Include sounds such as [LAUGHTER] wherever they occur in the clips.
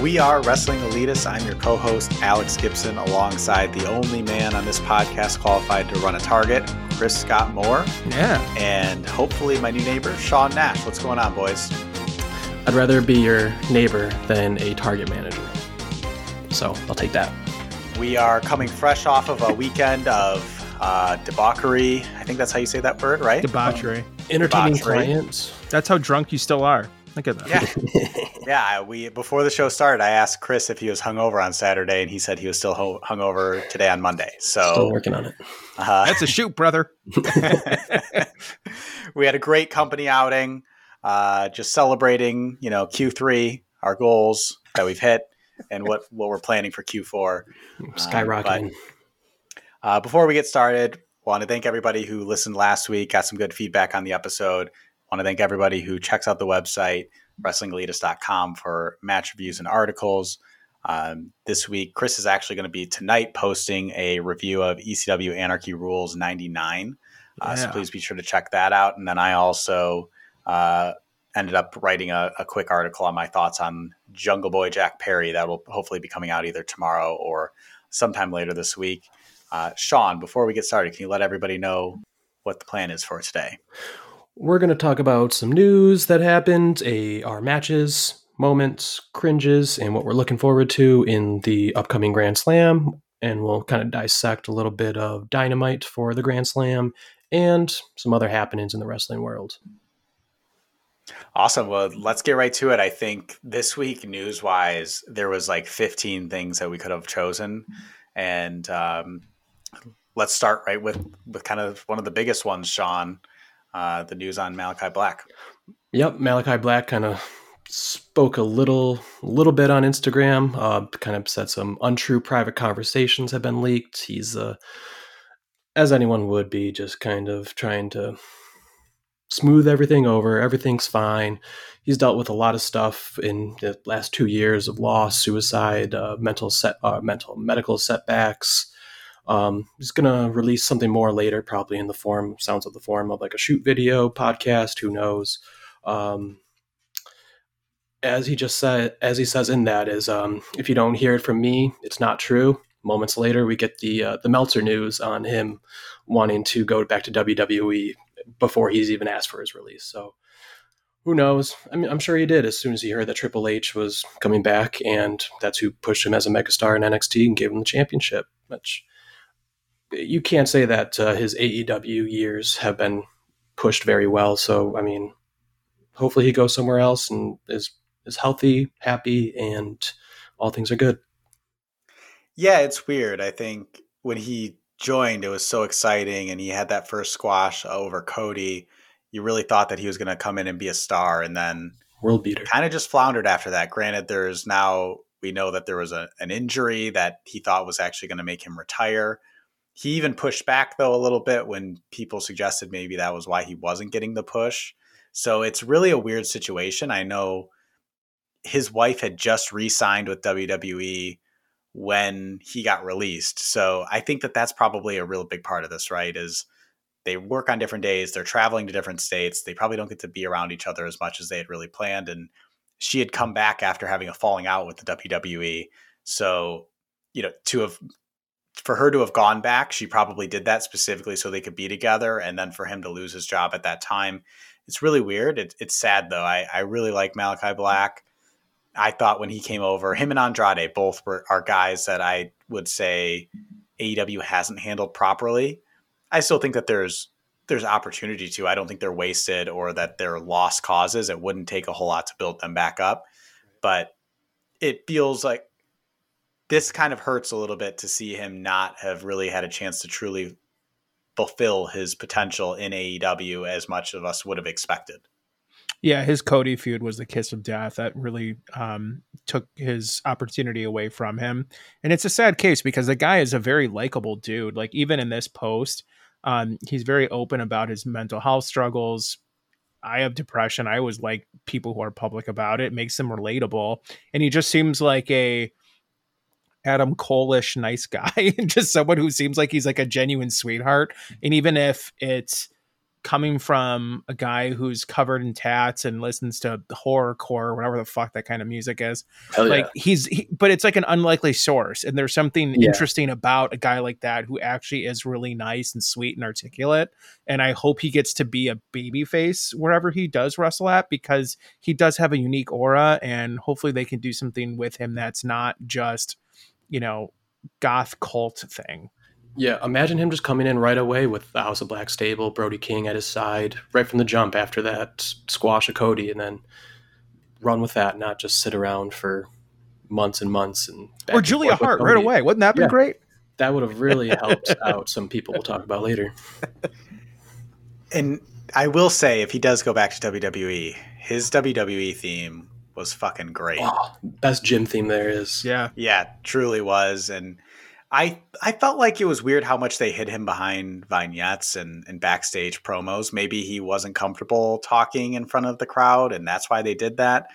We are Wrestling Elitists. I'm your co host, Alex Gibson, alongside the only man on this podcast qualified to run a target, Chris Scott Moore. Yeah. And hopefully my new neighbor, Sean Nash. What's going on, boys? I'd rather be your neighbor than a target manager. So I'll take that. We are coming fresh off of a [LAUGHS] weekend of uh, debauchery. I think that's how you say that word, right? Debauchery. Entertaining Debauchery. clients. That's how drunk you still are. Look at that. Yeah. [LAUGHS] yeah. We before the show started, I asked Chris if he was hungover on Saturday, and he said he was still ho- hungover today on Monday. So Still So working on it. uh, [LAUGHS] That's a shoot, brother. [LAUGHS] we had a great company outing, uh, just celebrating, you know, Q3, our goals that we've hit, and what what we're planning for Q4. Skyrocketing. Uh, before we get started, want to thank everybody who listened last week, got some good feedback on the episode. Want to thank everybody who checks out the website, wrestlingelitist.com, for match reviews and articles. Um, this week, Chris is actually going to be tonight posting a review of ECW Anarchy Rulz 99. Uh, so please be sure to check that out. And then I also uh, ended up writing a, a quick article on my thoughts on Jungle Boy Jack Perry that will hopefully be coming out either tomorrow or sometime later this week. Uh, Sean, before we get started, can you let everybody know what the plan is for today? We're going to talk about some news that happened, a, our matches, moments, cringes, and what we're looking forward to in the upcoming Grand Slam. And we'll kind of dissect a little bit of dynamite for the Grand Slam and some other happenings in the wrestling world. Awesome. Well, let's get right to it. I think this week, news wise, there was like 15 things that we could have chosen. And um, let's start right with, with kind of one of the biggest ones, Sean, uh, the news on Malachi Black. Yep, Malachi Black kind of spoke a little, little bit on Instagram. Uh, kind of said some untrue private conversations have been leaked. He's, uh, as anyone would be, just kind of trying to smooth everything over. Everything's fine. He's dealt with a lot of stuff in the last two years of loss, suicide, uh, mental set, uh, mental medical setbacks. Um, he's gonna release something more later, probably in the form sounds of the form of like a shoot video podcast. Who knows? Um, as he just said, as he says in that is, um, if you don't hear it from me, it's not true. Moments later, we get the uh, the Meltzer news on him wanting to go back to WWE before he's even asked for his release. So who knows? I mean, I'm sure he did as soon as he heard that Triple H was coming back, and that's who pushed him as a megastar in NXT and gave him the championship. Which you can't say that uh, his AEW years have been pushed very well. So I mean, hopefully he goes somewhere else and is is healthy, happy, and all things are good. Yeah, it's weird. I think when he joined, it was so exciting, and he had that first squash over Cody. You really thought that he was going to come in and be a star, and then World beater. kind of just floundered after that. Granted, there's now we know that there was a, an injury that he thought was actually going to make him retire. He even pushed back though a little bit when people suggested maybe that was why he wasn't getting the push. So it's really a weird situation. I know his wife had just re-signed with WWE when he got released. So I think that that's probably a real big part of this, right? Is they work on different days, they're traveling to different states, they probably don't get to be around each other as much as they had really planned. And she had come back after having a falling out with the WWE. So, you know, to have for her to have gone back, she probably did that specifically so they could be together. And then for him to lose his job at that time, it's really weird. It, it's sad though. I, I really like Malachi Black. I thought when he came over, him and Andrade both were are guys that I would say AEW hasn't handled properly. I still think that there's there's opportunity to. I don't think they're wasted or that they're lost causes. It wouldn't take a whole lot to build them back up, but it feels like this kind of hurts a little bit to see him not have really had a chance to truly fulfill his potential in AEW as much of us would have expected. Yeah, his Cody feud was the kiss of death that really um, took his opportunity away from him. And it's a sad case because the guy is a very likable dude. Like, even in this post, um, he's very open about his mental health struggles. I have depression. I always like people who are public about it, makes them relatable. And he just seems like a Adam Cole-ish nice guy, [LAUGHS] just someone who seems like he's like a genuine sweetheart. And even if it's coming from a guy who's covered in tats and listens to horror core, whatever the fuck that kind of music is. Hell yeah. Like he's, he, but it's like an unlikely source, and there's something Yeah. interesting about a guy like that who actually is really nice and sweet and articulate. And I hope he gets to be a baby face wherever he does wrestle at because he does have a unique aura, and hopefully they can do something with him that's not just, you know, goth cult thing. Yeah, imagine him just coming in right away with the House of Black stable, Brody King at his side, right from the jump after that squash of Cody, and then run with that, not just sit around for months and months and back or Julia forth with Hart right away. Wouldn't that be Yeah. great? That would have really [LAUGHS] helped out some people we'll talk about later. And I will say, if he does go back to WWE, his WWE theme was fucking great. Oh, best gym theme there is. Yeah. Yeah, truly was. And I I felt like it was weird how much they hid him behind vignettes and, and backstage promos. Maybe he wasn't comfortable talking in front of the crowd, and that's why they did that.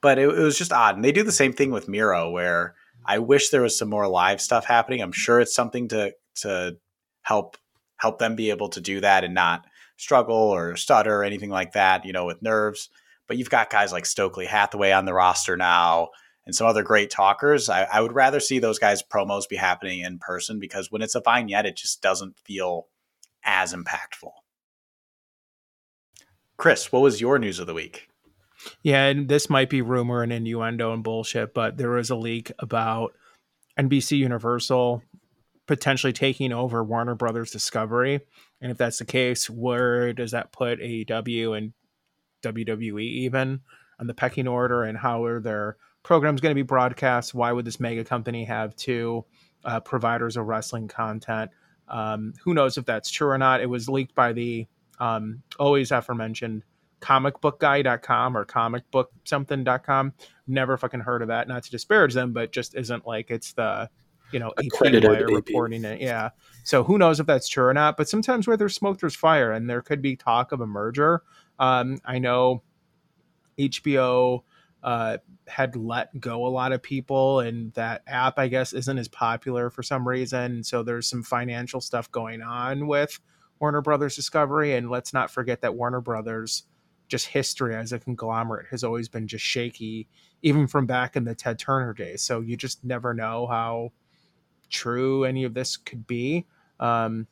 But it, it was just odd. And they do the same thing with Miro, where I wish there was some more live stuff happening. I'm sure it's something to to help help them be able to do that and not struggle or stutter or anything like that, you know, with nerves. But you've got guys like Stokely Hathaway on the roster now and some other great talkers. I, I would rather see those guys' promos be happening in person because when it's a vignette, it just doesn't feel as impactful. Chris, what was your news of the week? Yeah, and this might be rumor and innuendo and bullshit, but there was a leak about NBC Universal potentially taking over Warner Brothers Discovery. And if that's the case, where does that put AEW and WWE even on the pecking order and how are their programs going to be broadcast? Why would this mega company have two uh, providers of wrestling content? Um, who knows if that's true or not? It was leaked by the um, always aforementioned comicbookguy.com or comicbooksomething.com. Never fucking heard of that. Not to disparage them, but just isn't like it's the you know AP wire AP. reporting it. Yeah. So who knows if that's true or not? But sometimes where there's smoke, there's fire, and there could be talk of a merger. Um, I know HBO uh, had let go a lot of people, and that app, I guess, isn't as popular for some reason. So there's some financial stuff going on with Warner Brothers Discovery, and let's not forget that Warner Brothers, just history as a conglomerate, has always been just shaky, even from back in the Ted Turner days. So you just never know how true any of this could be. Um,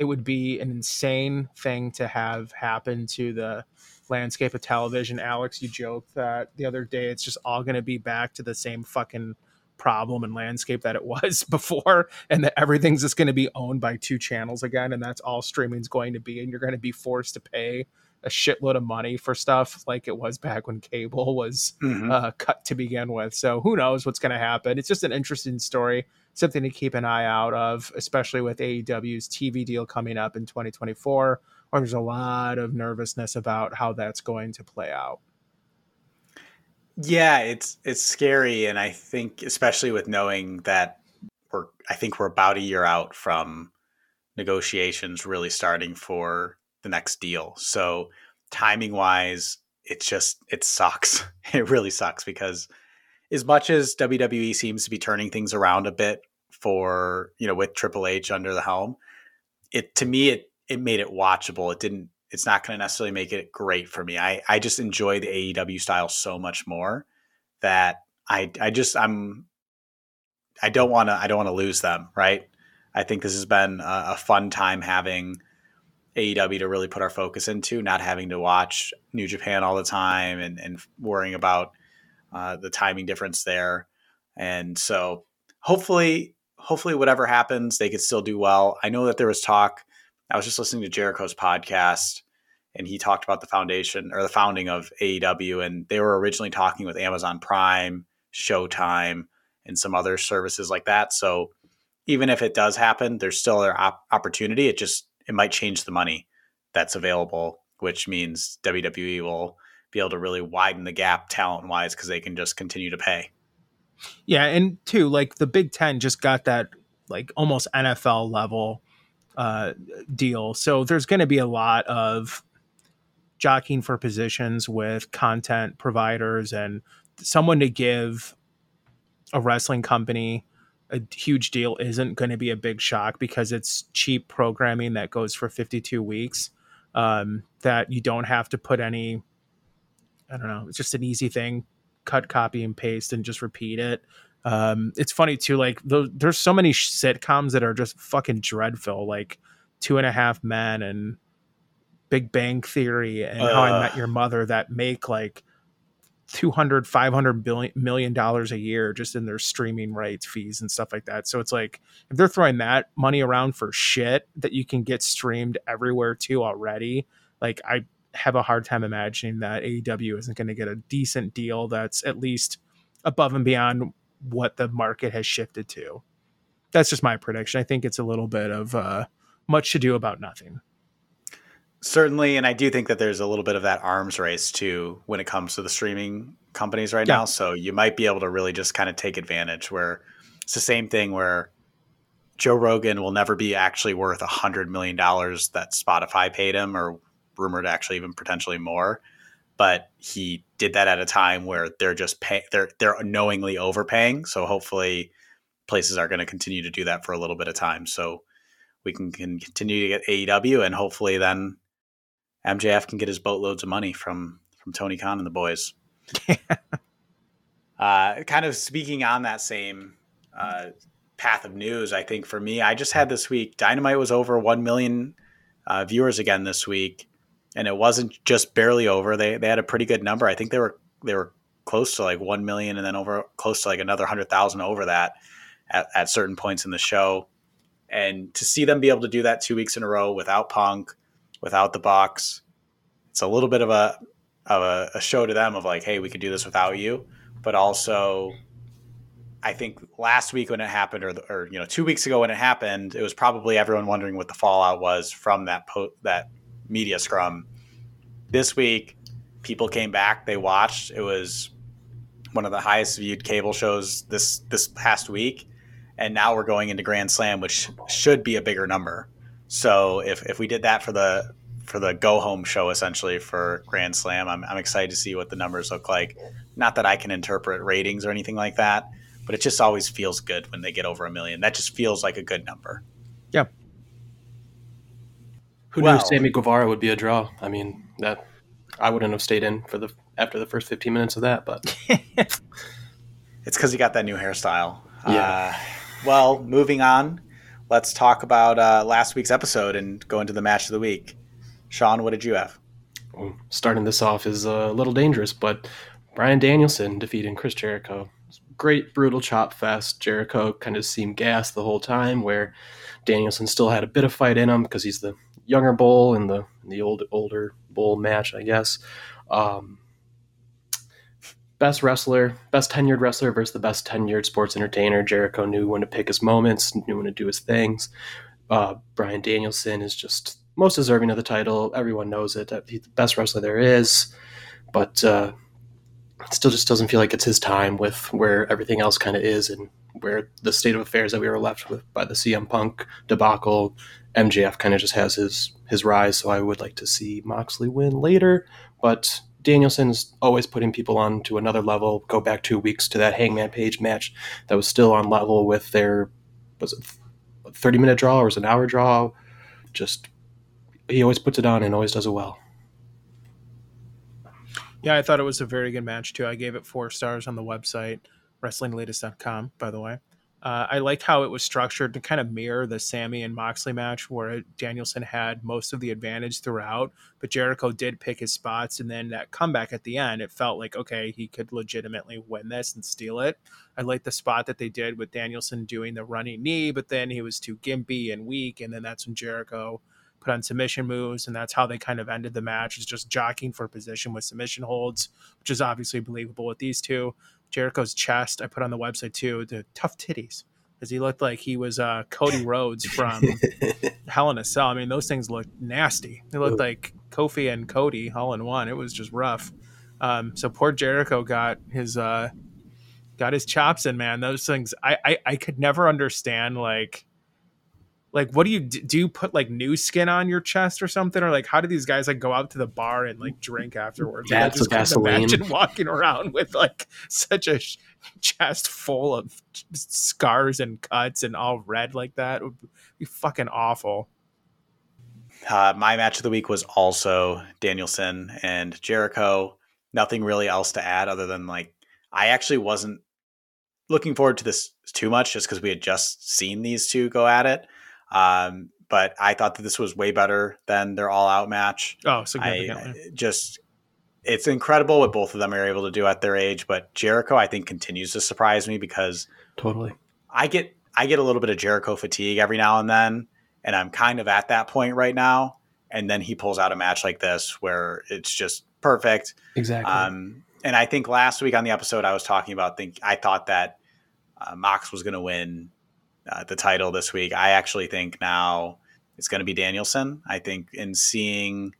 it would be an insane thing to have happen to the landscape of television. Alex, you joked that the other day it's just all going to be back to the same fucking problem and landscape that it was [LAUGHS] before, and that everything's just going to be owned by two channels again, and that's all streaming's going to be, and you're going to be forced to pay a shitload of money for stuff like it was back when cable was Mhm. uh, cut to begin with. So who knows what's going to happen? It's just an interesting story, something to keep an eye out of, especially with AEW's TV deal coming up in 2024, where there's a lot of nervousness about how that's going to play out. Yeah, it's it's scary, and I think especially with knowing that we're I think we're about a year out from negotiations really starting for the next deal. So timing wise, it just it sucks. [LAUGHS] It really sucks because as much as WWE seems to be turning things around a bit for you know with Triple H under the helm, it to me it it made it watchable. It didn't. It's not going to necessarily make it great for me. I I just enjoy the AEW style so much more that I I just I'm I don't want to I don't want to lose them. Right. I think this has been a, a fun time having AEW to really put our focus into, not having to watch New Japan all the time and, and worrying about uh, the timing difference there. And so hopefully, hopefully whatever happens, they could still do well. I know that there was talk. I was just listening to Jericho's podcast and he talked about the foundation or the founding of AEW. And they were originally talking with Amazon Prime, Showtime, and some other services like that. So even if it does happen, there's still an op- opportunity. It just it might change the money that's available, which means WWE will be able to really widen the gap talent wise because they can just continue to pay. Yeah, and two, like the Big Ten just got that like almost NFL level uh, deal, so there's going to be a lot of jockeying for positions with content providers and someone to give a wrestling company a huge deal isn't going to be a big shock because it's cheap programming that goes for 52 weeks. um, that you don't have to put any. I don't know. It's just an easy thing. Cut, copy, and paste, and just repeat it. Um, it's funny too. Like there's so many sitcoms that are just fucking dreadful, like Two and a Half Men and Big Bang Theory and uh. How I Met Your Mother, that make like 200 500 billion million dollars a year just in their streaming rights fees and stuff like that so it's like if they're throwing that money around for shit that you can get streamed everywhere too already like i have a hard time imagining that aew isn't going to get a decent deal that's at least above and beyond what the market has shifted to that's just my prediction i think it's a little bit of uh, much to do about nothing Certainly, and I do think that there's a little bit of that arms race too when it comes to the streaming companies right yeah. now. So you might be able to really just kind of take advantage where it's the same thing where Joe Rogan will never be actually worth a hundred million dollars that Spotify paid him, or rumored actually even potentially more. But he did that at a time where they're just pay they're they're knowingly overpaying. So hopefully places are going to continue to do that for a little bit of time. So we can, can continue to get AEW and hopefully then MJF can get his boatloads of money from from Tony Khan and the boys. [LAUGHS] uh, kind of speaking on that same uh, path of news, I think for me, I just had this week Dynamite was over one million uh, viewers again this week, and it wasn't just barely over. They they had a pretty good number. I think they were they were close to like one million, and then over close to like another hundred thousand over that at, at certain points in the show. And to see them be able to do that two weeks in a row without Punk without the box. It's a little bit of a of a, a show to them of like, hey, we could do this without you, but also I think last week when it happened, or, or you know, two weeks ago when it happened, it was probably everyone wondering what the fallout was from that po- that media scrum. This week, people came back, they watched. It was one of the highest viewed cable shows this this past week, and now we're going into Grand Slam, which should be a bigger number. So if, if we did that for the for the go home show essentially for Grand Slam, I'm, I'm excited to see what the numbers look like. Not that I can interpret ratings or anything like that, but it just always feels good when they get over a million. That just feels like a good number. Yeah. Who knew Sammy Guevara would be a draw? I mean, that I wouldn't have stayed in for the after the first 15 minutes of that, but [LAUGHS] it's because he got that new hairstyle. Yeah. Uh, well, moving on let's talk about uh, last week's episode and go into the match of the week. Sean, what did you have? Well, starting this off is a little dangerous, but Bryan Danielson defeating Chris Jericho. Great brutal chop fest. Jericho kind of seemed gassed the whole time, where Danielson still had a bit of fight in him because he's the younger bull in the the old older bull match, I guess. Um, best wrestler, best tenured wrestler versus the best tenured sports entertainer. Jericho knew when to pick his moments, knew when to do his things. Uh, Bryan Danielson is just most deserving of the title. Everyone knows it. He's the best wrestler there is, but uh, it still just doesn't feel like it's his time with where everything else kind of is and where the state of affairs that we were left with by the CM Punk debacle. MJF kind of just has his his rise, so I would like to see Moxley win later, but Danielson's always putting people on to another level. Go back two weeks to that Hangman Page match that was still on level with their was it thirty minute draw or was it an hour draw? Just he always puts it on and always does it well. Yeah, I thought it was a very good match too. I gave it four stars on the website, wrestlingelitist.com, by the way. Uh, I liked how it was structured to kind of mirror the Sammy and Moxley match, where Danielson had most of the advantage throughout, but Jericho did pick his spots. And then that comeback at the end, it felt like, okay, he could legitimately win this and steal it. I liked the spot that they did with Danielson doing the running knee, but then he was too gimpy and weak. And then that's when Jericho put on submission moves, and that's how they kind of ended the match, is just jockeying for position with submission holds, which is obviously believable with these two. Jericho's chest. I put on the website too the tough titties because he looked like he was uh, Cody [LAUGHS] Rhodes from [LAUGHS] Hell in a Cell. I mean, those things looked nasty. They looked like Kofi and Cody all in one. It was just rough. Um, so poor Jericho got his uh, got his chops in. Man, those things I, I I could never understand like like what do you do you put like new skin on your chest or something or like how do these guys like go out to the bar and like drink afterwards that's just Vaseline. imagine [LAUGHS] walking around with like such a sh- chest full of scars and cuts and all red like that it would be fucking awful Uh, my match of the week was also Danielson and Jericho. Nothing really else to add other than like I actually wasn't looking forward to this too much just because we had just seen these two go at it. Um, but I thought that this was way better than their all out match. Oh, significantly. I, just it's incredible what both of them are able to do at their age. But Jericho, I think, continues to surprise me because totally I get I get a little bit of Jericho fatigue every now and then, and I'm kind of at that point right now. And then he pulls out a match like this where it's just perfect. Exactly. Um, and I think last week on the episode I was talking about think I thought that uh, Mox was going to win uh, the title this week. I actually think now it's going to be Danielson. I think in seeing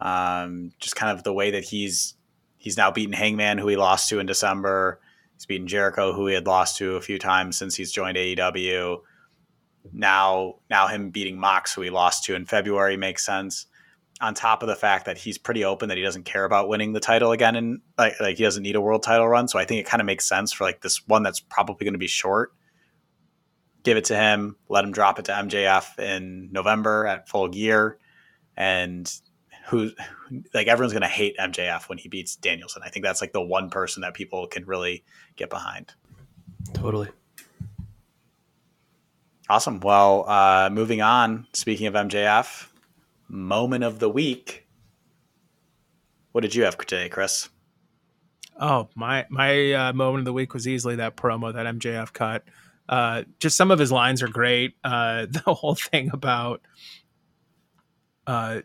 um, just kind of the way that he's he's now beaten Hangman, who he lost to in December. He's beaten Jericho, who he had lost to a few times since he's joined AEW. Now, now him beating Mox, who he lost to in February, makes sense. On top of the fact that he's pretty open that he doesn't care about winning the title again, and like like he doesn't need a world title run. So I think it kind of makes sense for like this one that's probably going to be short. Give it to him. Let him drop it to MJF in November at full gear, and who like everyone's going to hate MJF when he beats Danielson. I think that's like the one person that people can really get behind. Totally. Awesome. Well, uh, moving on. Speaking of MJF, moment of the week. What did you have today, Chris? Oh, my my uh, moment of the week was easily that promo that MJF cut. Uh, just some of his lines are great. Uh, [LAUGHS] the whole thing about uh,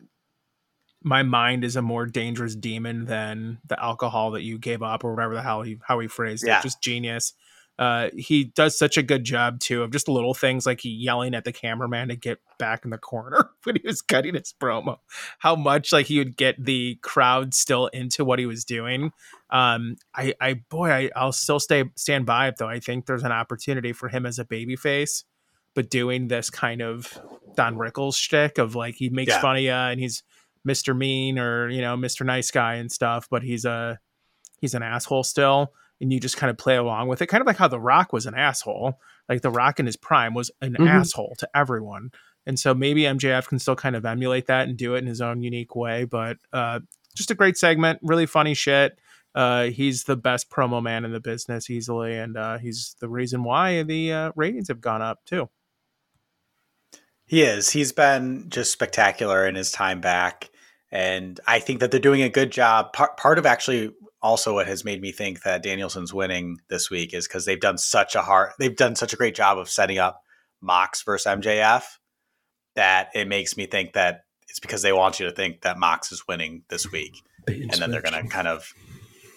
my mind is a more dangerous demon than the alcohol that you gave up or whatever the hell he how he phrased yeah. it. Just genius. Uh, he does such a good job too of just little things like he yelling at the cameraman to get back in the corner [LAUGHS] when he was cutting his promo. How much like he would get the crowd still into what he was doing. Um, I, I boy, I, I'll still stay stand by it though. I think there's an opportunity for him as a baby face, but doing this kind of Don Rickles shtick of like he makes yeah. fun of you and he's Mr. Mean or you know Mr. Nice Guy and stuff, but he's a he's an asshole still, and you just kind of play along with it, kind of like how The Rock was an asshole. Like The Rock in his prime was an mm-hmm. asshole to everyone, and so maybe MJF can still kind of emulate that and do it in his own unique way. But uh, just a great segment, really funny shit. Uh, he's the best promo man in the business easily, and uh, he's the reason why the uh, ratings have gone up too. He is. He's been just spectacular in his time back. And I think that they're doing a good job. Part, part of actually also what has made me think that Danielson's winning this week is because they've done such a hard, they've done such a great job of setting up Mox versus MJF that it makes me think that it's because they want you to think that Mox is winning this week, and then they're going to kind of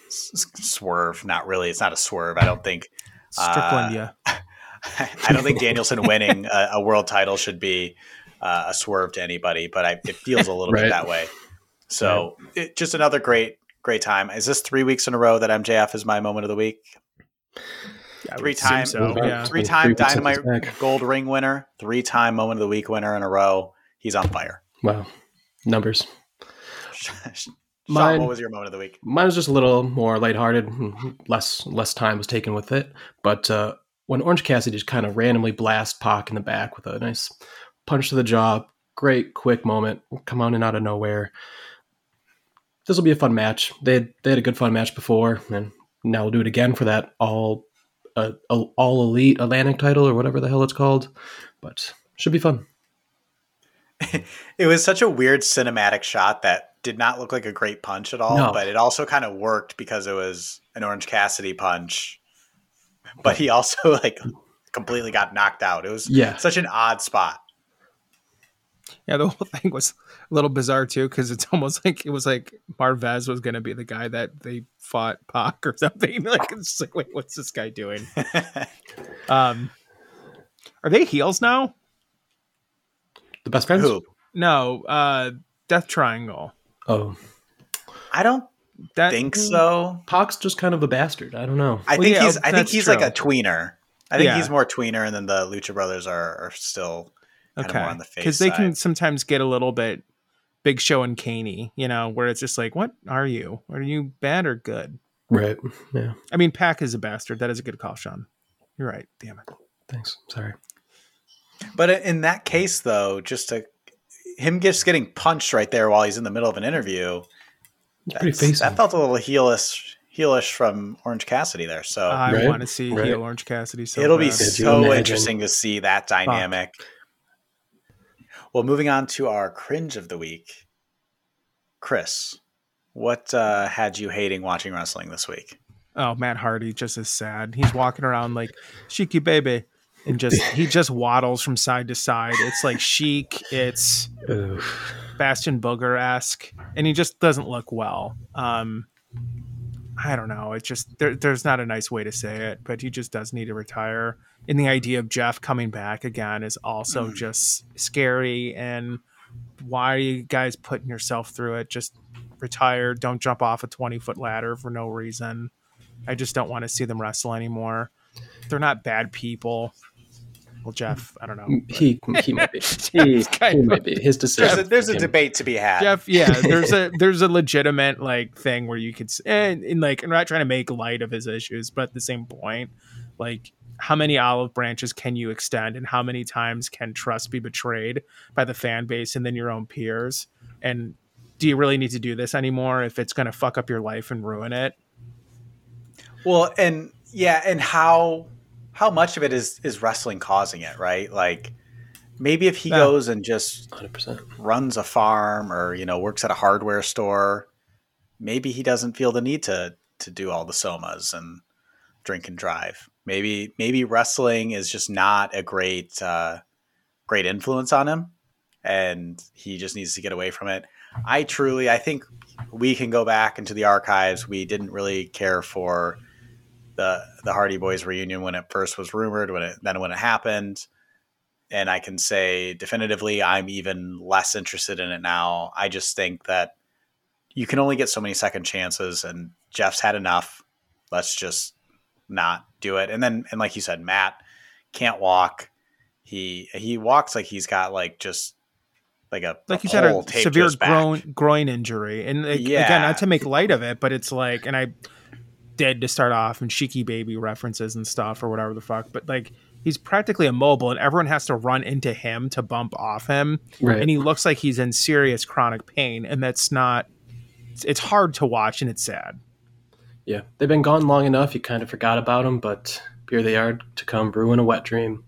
s- swerve. Not really. It's not a swerve. I don't think. Strickland, uh, yeah. [LAUGHS] I don't think Danielson winning a, a, world title should be uh, a swerve to anybody, but I, it feels a little [LAUGHS] right. bit that way. So it, just another great, great time. Is this three weeks in a row that MJF is my moment of the week? Yeah, three time, so. yeah. three time Dynamite Gold Ring winner, three time Moment of the Week winner in a row. He's on fire. Wow, numbers. [LAUGHS] Sean, mine, what was your moment of the week? Mine was just a little more lighthearted. [LAUGHS] Less less time was taken with it. But uh, when Orange Cassidy just kind of randomly blast Pac in the back with a nice punch to the jaw, great quick moment, come on in out of nowhere this will be a fun match. They had, they had a good fun match before, and now we'll do it again for that all uh, all elite Atlantic title or whatever the hell it's called. But should be fun. [LAUGHS] it was such a weird cinematic shot that did not look like a great punch at all, no. but it also kind of worked because it was an Orange Cassidy punch. But he also like completely got knocked out. It was yeah. such an odd spot. Yeah, the [LAUGHS] whole thing was a little bizarre too because it's [LAUGHS] almost like it was like Marvez was going to be the guy that they fought Pac or [LAUGHS] something. Like it's like, wait, what's this guy doing? um, are they heels now? The best friends? Who? No, uh, Death Triangle. Oh, I don't that, think so. Pac's just kind of a bastard. I don't know. I well, think yeah, he's. I think he's true. like a tweener. I think yeah. he's more tweener, and then the Lucha Brothers are, are still okay. on the face because they can sometimes get a little bit Big Show and Caney, you know, where it's just like, what are you? Are you bad or good? Right. Yeah. I mean, Pac is a bastard. That is a good call, Sean. You're right. Damn it. Thanks. Sorry. But in that case, though, just to him just getting punched right there while he's in the middle of an interview. Pretty face that felt a little heelish, heelish from Orange Cassidy there. So I Right, want to see right. heel Orange Cassidy. So it'll be bad. Could you so interesting to see that dynamic. Well, moving on to our cringe of the week, Chris, what uh, had you hating watching wrestling this week? Oh, Matt Hardy just is sad. He's walking around like Sheiky baby, and just he just waddles from side to side. It's like chic. It's Ugh. Bastion Booger esque, and he just doesn't look well. Um, I don't know. It's just there, there's not a nice way to say it, but he just does need to retire. And the idea of Jeff coming back again is also Mm. just scary. And why are you guys putting yourself through it? Just retire. Don't jump off a 20 foot ladder for no reason. I just don't want to see them wrestle anymore. They're not bad people. Well, Jeff, I don't know. Mm, but- He he might be. [LAUGHS] He, kind he of- might be. His There's a, decision. there's a debate to be had. Jeff, yeah, [LAUGHS] there's a there's a legitimate like thing where you could s- and, and like I'm not trying to make light of his issues, but at the same point, like how many olive branches can you extend, and how many times can trust be betrayed by the fan base and then your own peers? And do you really need to do this anymore if it's going to fuck up your life and ruin it? Well, and yeah, and how how much of it is is wrestling causing it, right? Like maybe if he Yeah. goes and just 100%. runs a farm or you know works at a hardware store, maybe he doesn't feel the need to to do all the somas and drink and drive. Maybe maybe wrestling is just not a great uh, great influence on him, and he just needs to get away from it. I truly, I think we can go back into the archives. We didn't really care for the the Hardy Boys reunion when it first was rumored, when it then when it happened, and I can say definitively I'm even less interested in it now. I just think that you can only get so many second chances, and Jeff's had enough. Let's just not do it. And then, and like you said, Matt can't walk. He he walks like he's got like just like a like a you said, a severe groin groin injury, and like, Yeah. again, not to make light of it, but it's like, and I did to start off and Sheiky baby references and stuff or whatever the fuck, but like he's practically immobile, and everyone has to run into him to bump off him, Right. and he looks like he's in serious chronic pain, and that's not. It's, it's hard to watch, and it's sad. Yeah, they've been gone long enough. You kind of forgot about them, but here they are to come ruin a wet dream.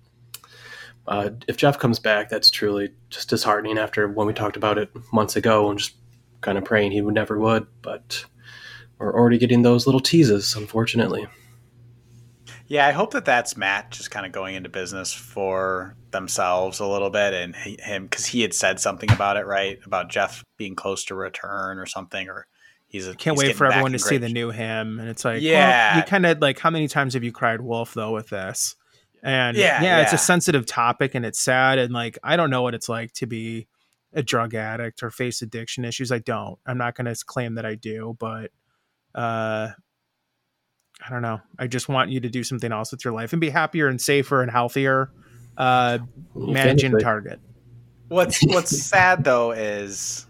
Uh, if Jeff comes back, that's truly just disheartening. After when we talked about it months ago, and just kind of praying he would never would, but we're already getting those little teases, unfortunately. Yeah, I hope that that's Matt just kind of going into business for themselves a little bit, and he, him because he had said something about it, right? About Jeff being close to return or something, or he's a, Can't he's wait for everyone in to see the new him, and it's like, Yeah. well, you kind of like how many times have you cried wolf though with this? And Yeah, yeah, it's a sensitive topic and it's sad, and like I don't know what it's like to be a drug addict or face addiction issues. I don't. I'm not going to claim that I do, but uh, I don't know. I just want you to do something else with your life and be happier and safer and healthier. Uh, managing Target. What's What's [LAUGHS] sad though is,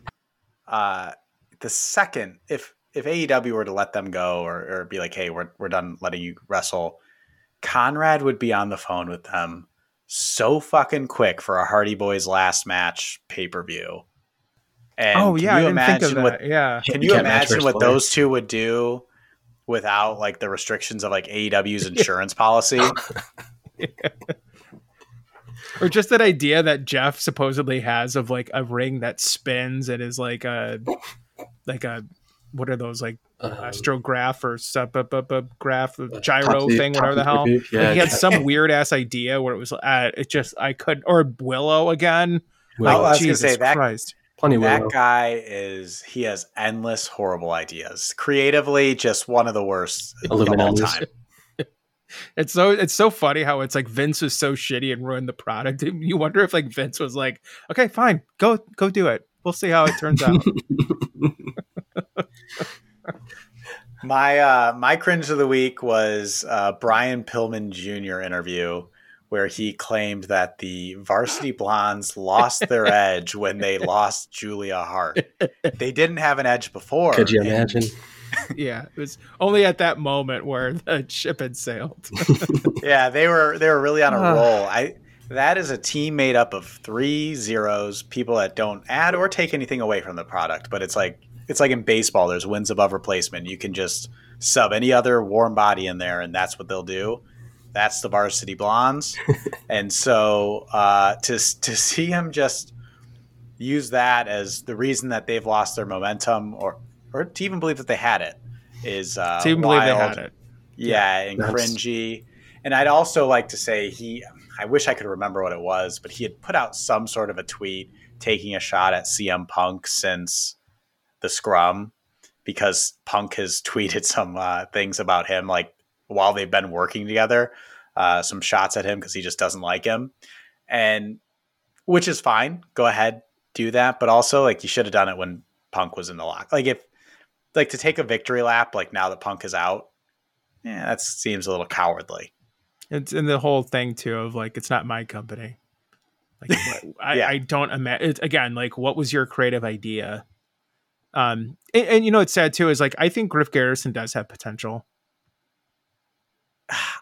uh, the second if if AEW were to let them go or, or be like, hey, we're we're done letting you wrestle, Conrad would be on the phone with them so fucking quick for a Hardy Boys last match pay per view. And oh can yeah, I you didn't think of imagine that. what yeah, Can You you imagine what wrestlers. those two would do without like the restrictions of like AEW's [LAUGHS] insurance policy? [LAUGHS] or just that idea that Jeff supposedly has of like a ring that spins and is like a like a what are those like Um, astrograph or sub up up up graph uh, gyro topsy- thing whatever the hell topsy-turvy. Like, Yeah, he had some weird ass idea where it was uh, it just I couldn't or Willow again Willow. I was gonna Jesus say that- Christ plenty that Willow. guy is he has endless horrible ideas. Creatively, just one of the worst of all Illuminati. time. [LAUGHS] it's so it's so funny how it's like Vince was so shitty and ruined the product [LAUGHS] you wonder if like Vince was like okay fine go go do it we'll see how it turns out [LAUGHS] My uh, my cringe of the week was uh, Brian Pillman Jr. interview where he claimed that the Varsity [GASPS] Blondes lost their edge when they [LAUGHS] lost Julia Hart. They didn't have an edge before. Could you and- imagine? [LAUGHS] yeah it was only at that moment where the ship had sailed [LAUGHS] Yeah, they were they were really on a Ah. roll. I That is a team made up of three zeros, people that don't add or take anything away from the product. But it's like it's like in baseball. There's wins above replacement. You can just sub any other warm body in there, and that's what they'll do. That's the Varsity Blondes, [LAUGHS] and so uh, to to see him just use that as the reason that they've lost their momentum, or or to even believe that they had it, is uh, to even believe they had it. Yeah, and That's- cringy. And I'd also like to say he. I wish I could remember what it was, but he had put out some sort of a tweet taking a shot at CM Punk since the scrum because Punk has [LAUGHS] tweeted some uh, things about him, like while they've been working together, uh, some shots at him because he just doesn't like him, and which is fine. Go ahead, do that, but also like you should have done it when Punk was in the lock. Like if like to take a victory lap, like now that Punk is out, yeah, that seems a little cowardly. It's in the whole thing too of like it's not my company. Like [LAUGHS] what- I, Yeah. I don't imagine. Again, like what was your creative idea? Um, and, and you know it's sad too is like I think Griff Garrison does have potential.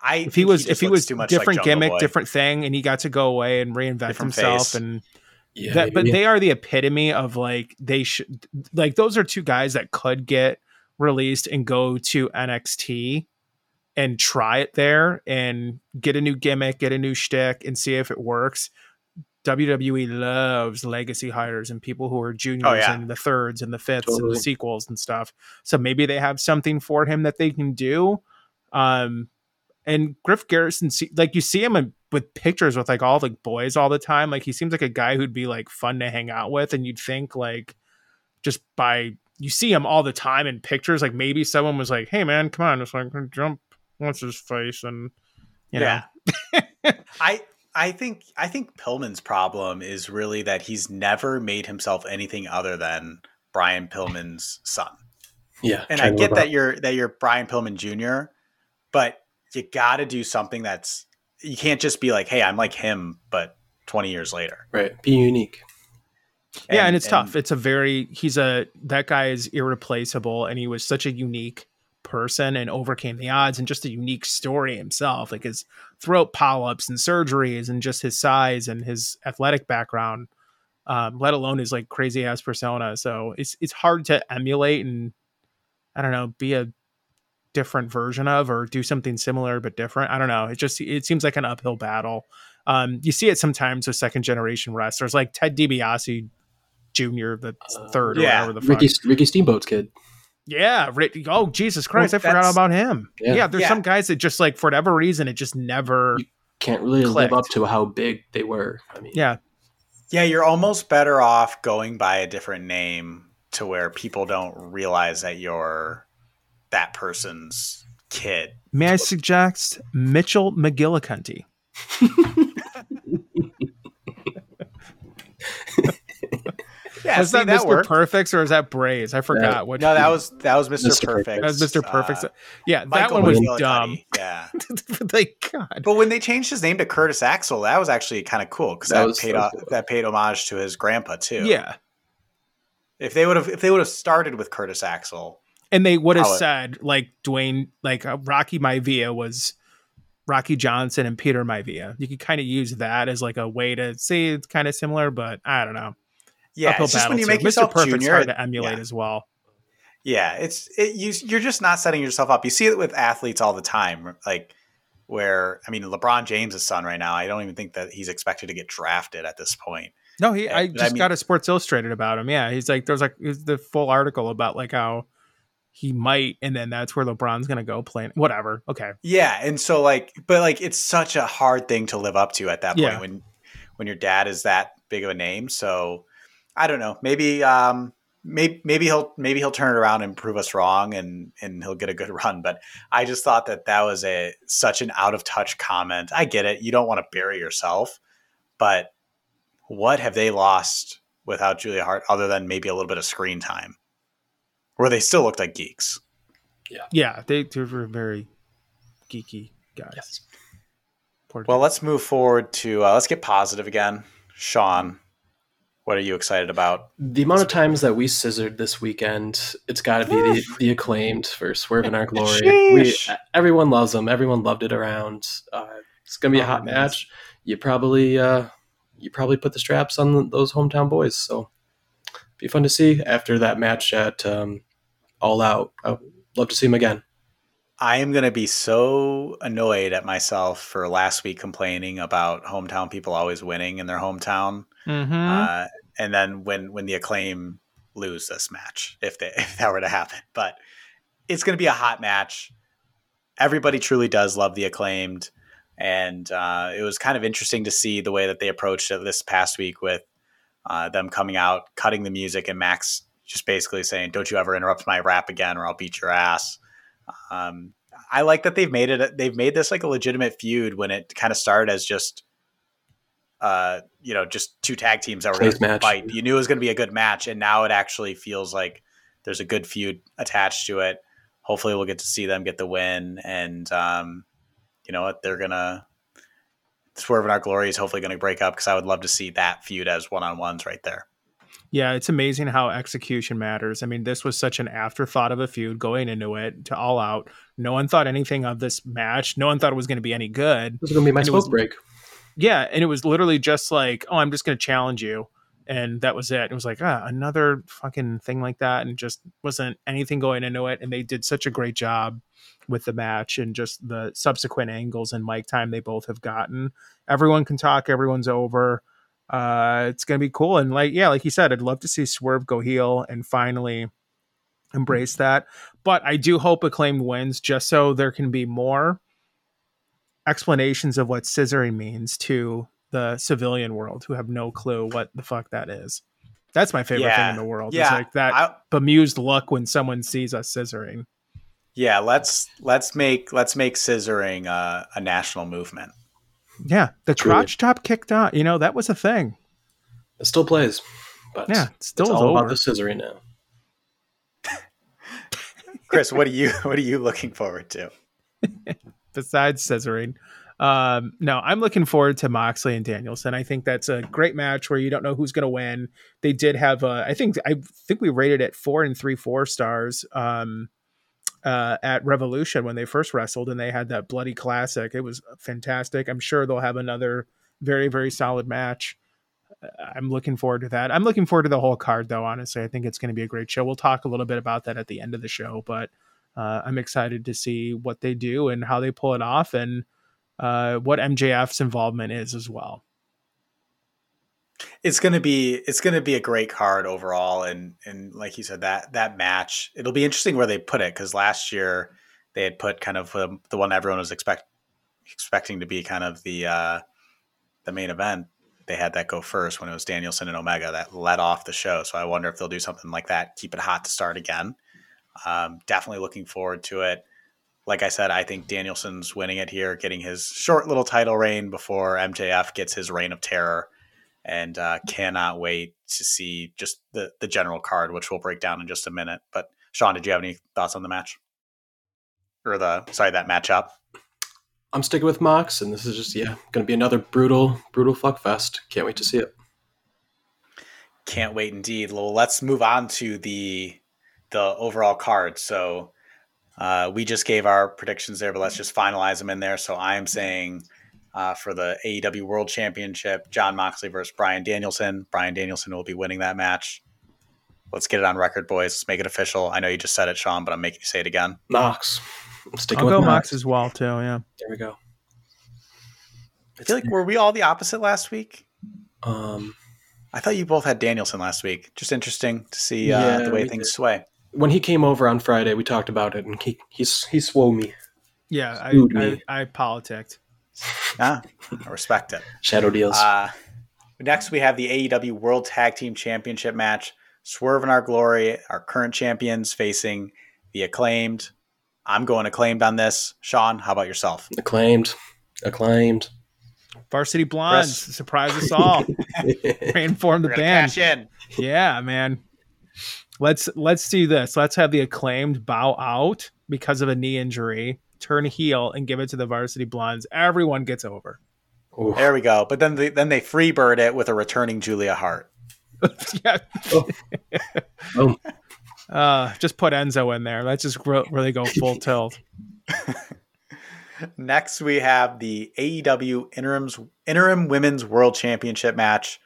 I If he was just if he was too much different like gimmick, Boy. different thing, and he got to go away and reinvent Different himself face. and Yeah, that, but maybe. they are the epitome of like they should like those are two guys that could get released and go to NXT and try it there and get a new gimmick, get a new shtick, and see if it works. WWE loves legacy hires and people who are juniors Oh, yeah. and the thirds and the fifths and the sequels and stuff. So maybe they have something for him that they can do. Um, and Griff Garrison, like you see him in, with pictures with like all the boys all the time. Like he seems like a guy who'd be like fun to hang out with, and you'd think like just by you see him all the time in pictures, like maybe someone was like, "Hey man, come on, just like jump, what's his face?" And you know, Yeah. [LAUGHS] I I think I think Pillman's problem is really that he's never made himself anything other than Brian Pillman's son. yeah. And I get that you're that you're Brian Pillman Jr., but you got to do something that's you can't just be like, "Hey, I'm like him," but 20 years later. right. Be unique. yeah, and it's tough. It's a very he's a that guy is irreplaceable, and he was such a unique person and overcame the odds and just a unique story himself, like his throat polyps and surgeries and just his size and his athletic background, um, let alone his like crazy ass persona. So it's it's hard to emulate and I don't know be a different version of or do something similar but different. I don't know. It just it seems like an uphill battle. Um, you see it sometimes with second generation wrestlers like Ted DiBiase Jr. the Uh, third or yeah. whatever the fuck. Ricky Ricky Steamboat's kid. Yeah, oh Jesus Christ, Well, I forgot about him. Yeah, Yeah. there's Yeah. some guys that just like for whatever reason it just never. You- Can't really live up to how big they were. I mean, Yeah, Yeah, you're almost better off going by a different name to where people don't realize that you're that person's kid. may I suggest Mitchell McGillicutty? Yeah, was see, that, that Mr. worked. Perfects or is that Braze? I forgot what. No, that was that was Mr. Mr. Perfect. that was Mr. Uh, Perfect. yeah, that one was dumb. Yeah, [LAUGHS] like God. but when they changed his name to Curtis Axel, that was actually kind of cool because That that, paid so o- cool. that paid homage to his grandpa too. Yeah, if they would have if they would have started with Curtis Axel, and they would have it- said like Dwayne, like uh, Rocky Maivia was Rocky Johnson and Peter Maivia. You could kind of use that as like a way to say it's kind of similar, but I don't know. yeah, Uphill it's just when you too. make Mr. yourself Perfect's junior. hard to emulate yeah. as well. Yeah, it's it, you. You're just not setting yourself up. You see it with athletes all the time, like where I mean, LeBron James' son right now. I don't even think that he's expected to get drafted at this point. No, he. Yeah, I but I just mean- got a Sports Illustrated about him. Yeah, he's like, there's like there's the full article about like how he might, and then that's where LeBron's gonna go play. Whatever. Okay. Yeah, and so like, but like, it's such a hard thing to live up to at that point Yeah. when when your dad is that big of a name. So I don't know. Maybe um maybe maybe he'll maybe he'll turn it around and prove us wrong, and and he'll get a good [LAUGHS] run. But I just thought that that was a such an out of touch comment. I get it. You don't want to bury yourself, but what have they lost without Julia Hart other than maybe a little bit of screen time, where they still looked like geeks? Yeah, they, they were very geeky guys. Yes. Well, let's move forward to uh, let's get positive again. Sean, what are you excited about? The amount of times that we scissored this weekend, it's got to be the, the acclaimed for Swerve in Our [LAUGHS] Glory. We, everyone loves them. Everyone loved it around. Uh, it's going to be a Oh, hot man. match. you probably uh, you probably put the straps on those hometown boys. So be fun to see after that match at um, All Out. I'd love to see him again. I am going to be so annoyed at myself for last week complaining about hometown people always winning in their hometown. Mm-hmm. Uh, and then when when the acclaim lose this match, if they [LAUGHS] if that were to happen, but it's going to be a hot match. Everybody truly does love the acclaimed, and uh, it was kind of interesting to see the way that they approached it this past week with uh, them coming out, cutting the music, and Max just basically saying, "Don't you ever interrupt my rap again, or I'll beat your ass." Um, I like that they've made it. They've made this like a legitimate feud when it kind of started as just, uh, you know, just two tag teams that were going to fight. You knew it was going to be a good match, and now it actually feels like there's a good feud attached to it. Hopefully, we'll get to see them get the win, and um, you know what, they're gonna Swerve in Our Glory is hopefully going to break up because I would love to see that feud as one on ones right there. Yeah, it's amazing how execution matters. I mean, this was such an afterthought of a feud going into it to all out. No one thought anything of this match. No one thought it was going to be any good. This is going to be my smoke was, break. Yeah, and it was literally just like, oh, I'm just going to challenge you, and that was it. It was like, ah, another fucking thing like that, and just wasn't anything going into it. And they did such a great job with the match and just the subsequent angles and mic time they both have gotten. Everyone can talk. Everyone's over uh, it's gonna be cool. And like, yeah, like you said, I'd love to see Swerve go heel and finally embrace that. But I do hope Acclaimed wins just so there can be more explanations of what scissoring means to the civilian world who have no clue what the fuck that is. That's my favorite yeah. thing in the world. Yeah, like that I, bemused look when someone sees us scissoring. Yeah, let's let's make let's make scissoring uh, a national movement. Yeah, the Truly. crotch top kicked on. You know that was a thing. It still plays, but yeah, it still it's all over. about the scissoring now. [LAUGHS] Chris, what are you what are you looking forward to? [LAUGHS] Besides scissoring, um, no, I'm looking forward to Moxley and Danielson. I think that's a great match where you don't know who's going to win. They did have a, I think I think we rated it four and three four stars. Um, uh, at Revolution when they first wrestled and they had that bloody classic. It was fantastic. I'm sure they'll have another very, very solid match. Uh, I'm looking forward to that. I'm looking forward to the whole card, though. Honestly, I think it's going to be a great show. We'll talk a little bit about that at the end of the show, but uh, I'm excited to see what they do and how they pull it off, and uh, what MJF's involvement is as well it's gonna be it's gonna be a great card overall, and and like you said that that match it'll be interesting where they put it because last year they had put kind of um, the one everyone was expect expecting to be kind of the uh, the main event. They had that go first when it was Danielson and Omega that led off the show. So I wonder if they'll do something like that, keep it hot to start again. Um, definitely looking forward to it. Like I said, I think Danielson's winning it here, getting his short little title reign before MJF gets his reign of terror and uh, cannot wait to see just the the general card, which we'll break down in just a minute. But Sean, did you have any thoughts on the match or the sorry that matchup? I'm sticking with Mox, and this is just yeah, going to be another brutal, brutal fuck fest. Can't wait to see it. Can't wait indeed. Well, let's move on to the the overall card. So uh, we just gave our predictions there, but let's just finalize them in there. So I am saying uh, for the AEW World Championship. Jon Moxley versus Bryan Danielson. Bryan Danielson will be winning that match. Let's get it on record, boys. Let's make it official. I know you just said it, Sean, but I'm making you say it again. Mox. I'm sticking I'll with go Mox. Mox as well, too. Yeah. There we go. I feel like were we all the opposite last week? Um, I thought you both had Danielson last week. Just interesting to see uh, yeah, the way things did. sway. When he came over on Friday, we talked about it, and he he he swole me. Yeah, I, me. I I politicked [LAUGHS] ah, I respect it. Shadow deals. Uh, next, we have the AEW World Tag Team Championship match. Swerve in Our Glory, our current champions, facing the acclaimed. I'm going acclaimed on this. Sean, how about yourself? Acclaimed. Acclaimed. Varsity Blondes, Chris. surprise us all. [LAUGHS] Reinform the band. Yeah, man. Let's let's do this. Let's have the acclaimed bow out because of a knee injury turn heel and give it to the varsity blondes. Everyone gets over. Oof. There we go. But then they, then they freebird it with a returning Julia Hart. [LAUGHS] yeah. oh. oh. Uh, just put Enzo in there. Let's just really go full [LAUGHS] tilt. [LAUGHS] Next, we have the AEW Interims Interim Women's World Championship match.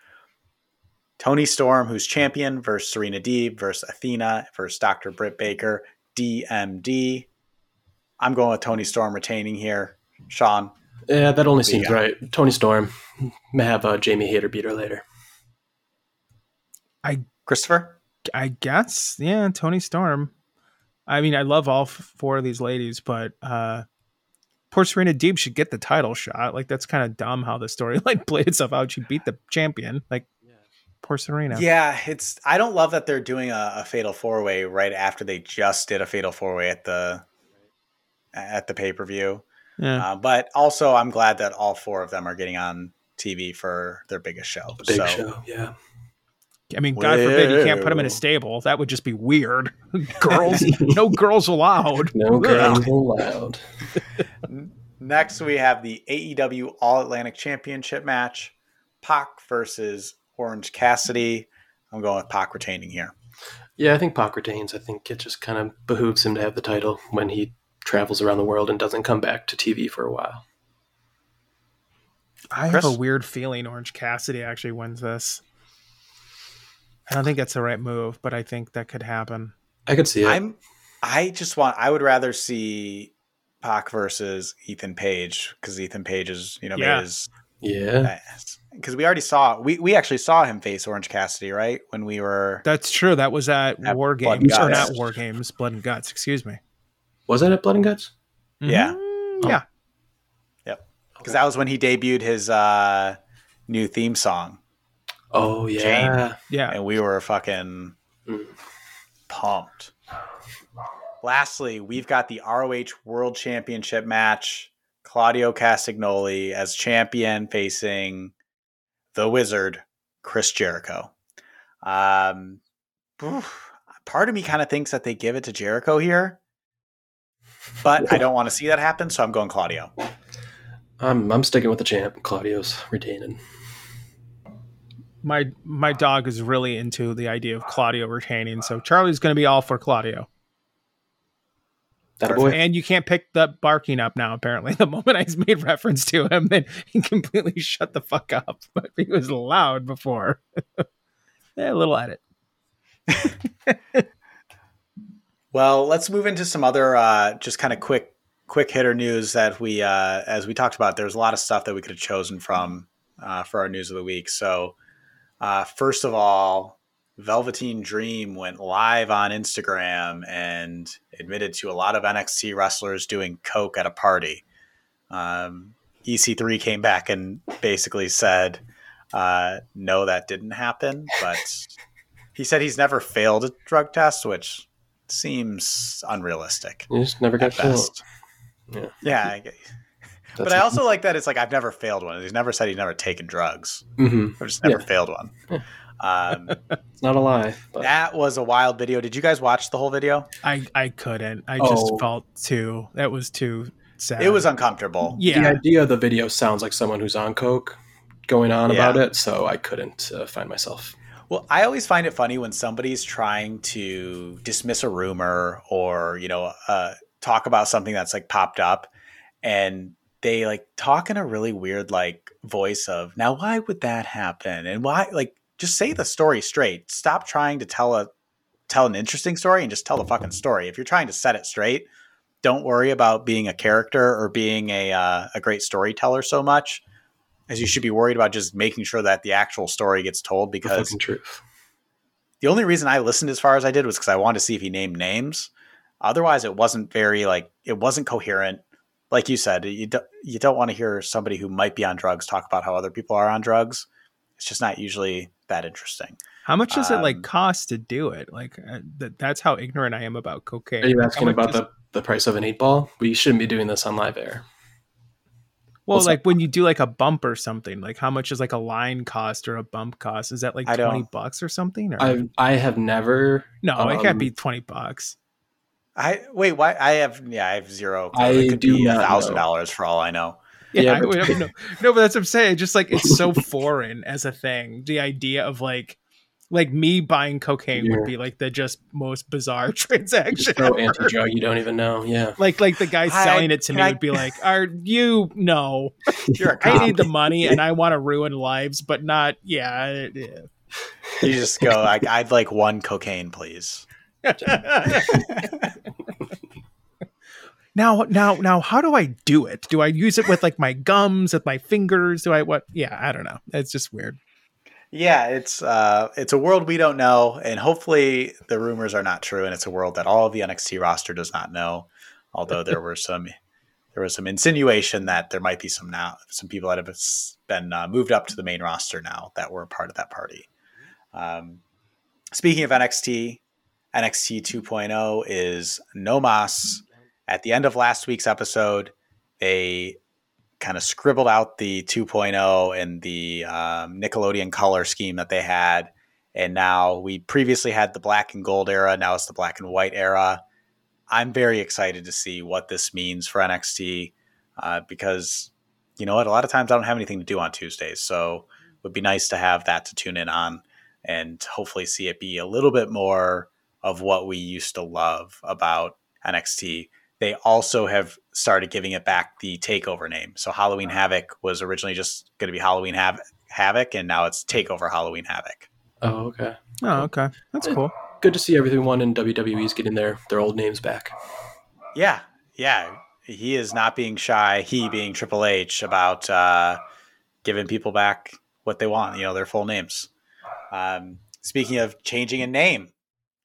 Toni Storm, who's champion, versus Serena Deeb, versus Athena, versus Dr. Britt Baker, DMD. I'm going with Toni Storm retaining here. Sean. Yeah, that only seems right. Toni Storm may have uh, Jamie Hayter beat her later. I Christopher. I guess yeah, Toni Storm. I mean, I love all four of these ladies, but uh poor Serena Deeb should get the title shot. Like that's kind of dumb how the storyline [LAUGHS] played itself out. She beat the champion. Like poor Serena. Yeah, it's. I don't love that they're doing a, a fatal four way right after they just did a fatal four way at the at the pay per view. Yeah. Uh, but also, I'm glad that all four of them are getting on TV for their biggest show. Big so, show, yeah. I mean, God forbid you can't put them in a stable. That would just be weird. [LAUGHS] girls, no girls allowed. No girls allowed. [LAUGHS] Next, we have the AEW All Atlantic Championship match: Pac versus Orange Cassidy. I'm going with Pac retaining here. Yeah, I think Pac retains. I think it just kind of behooves him to have the title when he travels around the world and doesn't come back to TV for a while. I Chris? have a weird feeling Orange Cassidy actually wins this. I don't think that's the right move, but I think that could happen. I could see it. I'm. I just want. I would rather see Pac versus Ethan Page because Ethan Page is you know yeah. his yeah because we already saw we we actually saw him face Orange Cassidy right when we were. That's true. That was at, at War Games or not War Games, Blood and Guts. Excuse me. Was that at Blood and Guts? Yeah. Mm-hmm. Yeah. Yep. Because okay. that was when he debuted his uh, new theme song. Oh yeah, Jane. yeah. And we were fucking mm. pumped. Lastly, we've got the ROH World Championship match. Claudio Castagnoli as champion facing the Wizard, Chris Jericho. Um, oof, part of me kind of thinks that they give it to Jericho here, but I don't want to see that happen, so I'm going Claudio. I'm I'm sticking with the champ. Claudio's retaining my my dog is really into the idea of Claudio retaining, so Charlie's going to be all for Claudio. That boy. And you can't pick the barking up now. Apparently, [LAUGHS] the moment I made reference to him, then he completely [LAUGHS] shut the fuck up. [LAUGHS] But he was loud before. yeah, a little edit. Well, let's move into some other uh, just kind of quick quick hitter news that we uh, as we talked about. There's a lot of stuff that we could have chosen from uh, for our news of the week. So uh, first of all, Velveteen Dream went live on Instagram and admitted to a lot of NXT wrestlers doing coke at a party. Um, EC3 came back and basically said, uh, "No, that didn't happen." But he said he's never failed a drug test, which seems unrealistic. You just never got best. Yeah, yeah. [LAUGHS] That's but I also like that it's like I've never failed one. He's never said he's never taken drugs. Mm-hmm. I've just never yeah. failed one. Um, [LAUGHS] it's not a lie. But. That was a wild video. Did you guys watch the whole video? I I couldn't. I just oh. felt too. That was too sad. It was uncomfortable. Yeah. The idea of the video sounds like someone who's on coke going on yeah. about it, so I couldn't uh, find myself. Well, I always find it funny when somebody's trying to dismiss a rumor or you know uh, talk about something that's like popped up, and they like talk in a really weird like voice of now why would that happen? And why like just say the story straight. Stop trying to tell a tell an interesting story and just tell the fucking story. If you're trying to set it straight don't worry about being a character or being a uh, a great storyteller so much as you should be worried about just making sure that the actual story gets told because the truth. The only reason I listened as far as I did was because I wanted to see if he named names. Otherwise, it wasn't very like it wasn't coherent like you said, you don't you don't want to hear somebody who might be on drugs talk about how other people are on drugs. It's just not usually that interesting. How much does um, it like um, cost to do it? Like uh, th- that's how ignorant I am about cocaine. Are you asking about the, the price of an eight ball? We shouldn't be doing this on live air. Well, What's like that? when you do like a bump or something, like how much is like a line cost or a bump cost? Is that like I twenty bucks or something? Or? I I have never. No, um, it can't be twenty bucks. I wait. Why? I have yeah. I have zero. I it could do be a thousand dollars for all I know. Yeah, yeah but- I, no, [LAUGHS] no, but that's what I'm saying. Just like it's so [LAUGHS] foreign as a thing. The idea of like like me buying cocaine Yeah. would be like the just most bizarre [LAUGHS] transaction. So ever. anti drug, you don't even know. Yeah. Like like the guy Hi, selling it to me I- would be like, "Are you [LAUGHS] no? You're a I need the money and I want to ruin lives, but not yeah." You just go like, I'd like one cocaine, please. [LAUGHS] now now now how do I do it? Do I use it with like my gums, with my fingers? Do I what? Yeah, I don't know. It's just weird. Yeah, it's uh, it's a world we don't know, and hopefully the rumors are not true, and it's a world that all of the NXT roster does not know. Although there were some there was some insinuation that there might be some now some people that have been uh, moved up to the main roster now that were a part of that party. Um, speaking of NXT, NXT 2.0 is No Mas. At the end of last week's episode, they kind of scribbled out the 2.0 and the um, Nickelodeon color scheme that they had. And now we previously had the black and gold era. Now it's the black and white era. I'm very excited to see what this means for NXT uh, because, you know what, a lot of times I don't have anything to do on Tuesdays. So it would be nice to have that to tune in on and hopefully see it be a little bit more of what we used to love about NXT they also have started giving it back the takeover name. So Halloween Havoc was originally just going to be Halloween Hav- Havoc, and now it's Takeover Halloween Havoc. Oh, okay. Oh, okay. That's cool. Good to see everyone in WWE's getting their their old names back. Yeah, yeah. He is not being shy. He being Triple H about uh, giving people back what they want. You know, their full names. Um, speaking of changing a name,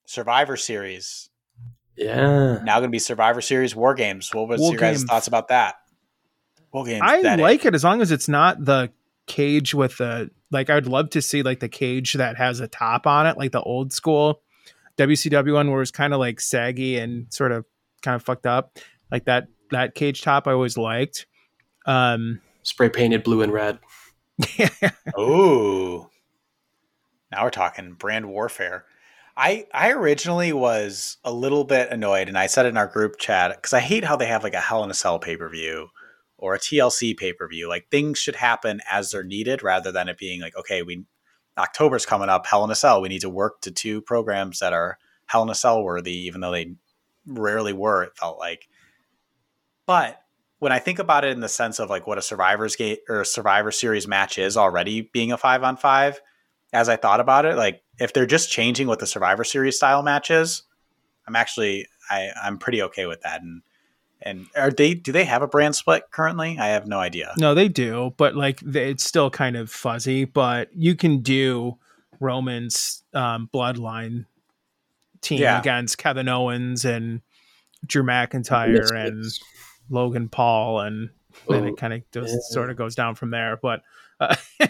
Survivor Series Yeah. now going to be Survivor Series War Games. What was War your guys' thoughts about that? War Games. I Daddy. like it as long as it's not the cage with the like. I'd love to see like the cage that has a top on it, like the old school WCW one, where it's kind of like saggy and sort of kind of fucked up. Like that that cage top, I always liked. Um, Spray painted blue and red. [LAUGHS] oh, Now we're talking brand warfare. I I originally was a little bit annoyed, and I said in our group chat because I hate how they have like a Hell in a Cell pay per view or a TLC pay per view. Like things should happen as they're needed, rather than it being like, okay, we October's coming up, Hell in a Cell. We need to work to two programs that are Hell in a Cell worthy, even though they rarely were. It felt like, but when I think about it in the sense of like what a Survivor's Gate or Survivor Series match is already being a five on five, as I thought about it, like if they're just changing what the Survivor Series style match is, I'm actually I I'm pretty okay with that. And and are they do they have a brand split currently? I have no idea. no, they do, but like they, it's still kind of fuzzy. But you can do Roman's um, bloodline team Yeah. against Kevin Owens and Drew McIntyre and Misfits. Logan Paul, and then it kind of just yeah. sort of goes down from there. But uh, [LAUGHS]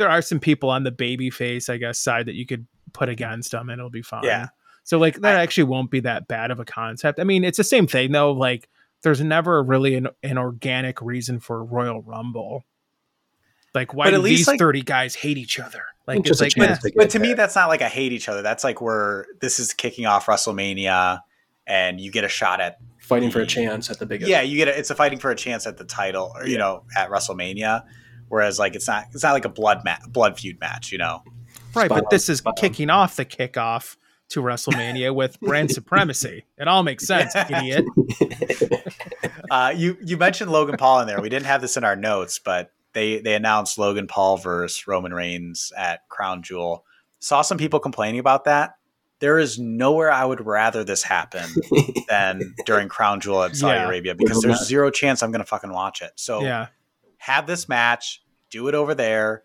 there are some people on the baby face, I guess, side that you could put against them, and it'll be fine. Yeah. So like that I- actually won't be that bad of a concept. I mean, it's the same thing though. Like there's never really an, an organic reason for a Royal Rumble. Like why do at least, these like- 30 guys hate each other? Like Just it's a like chance eh. to But get to me, that's not like I hate each other. That's like we're this is kicking off WrestleMania, and you get a shot at fighting for a chance at the biggest. yeah, you get a, it's a fighting for a chance at the title, or you know, at WrestleMania. Whereas like it's not it's not like a blood ma- blood feud match, you know. right, Spot but this is spot on. kicking off the kickoff to WrestleMania with brand [LAUGHS] supremacy. It all makes sense, idiot. [LAUGHS] Uh, you you mentioned Logan Paul in there. We didn't have this in our notes, but they they announced Logan Paul versus Roman Reigns at Crown Jewel. Saw some people complaining about that. There is nowhere I would rather this happen [LAUGHS] than during Crown Jewel at Saudi Yeah. Arabia because there's zero chance I'm going to fucking watch it. So Yeah. Have this match, do it over there.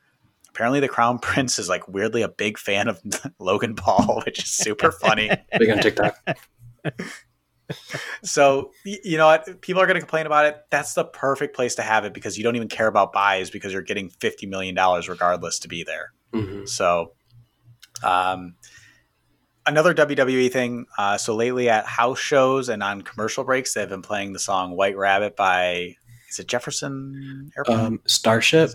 Apparently, the Crown [LAUGHS] Prince is like weirdly a big fan of [LAUGHS] Logan Paul, [LAUGHS] which is super funny. Big on TikTok. So you know what? People are going to complain about it. That's the perfect place to have it because you don't even care about buys because you're getting fifty million dollars regardless to be there. Mhm. So, um, another WWE thing. Uh, so lately at house shows and on commercial breaks, they've been playing the song "White Rabbit" by is it Jefferson Airplane? Um, Starship.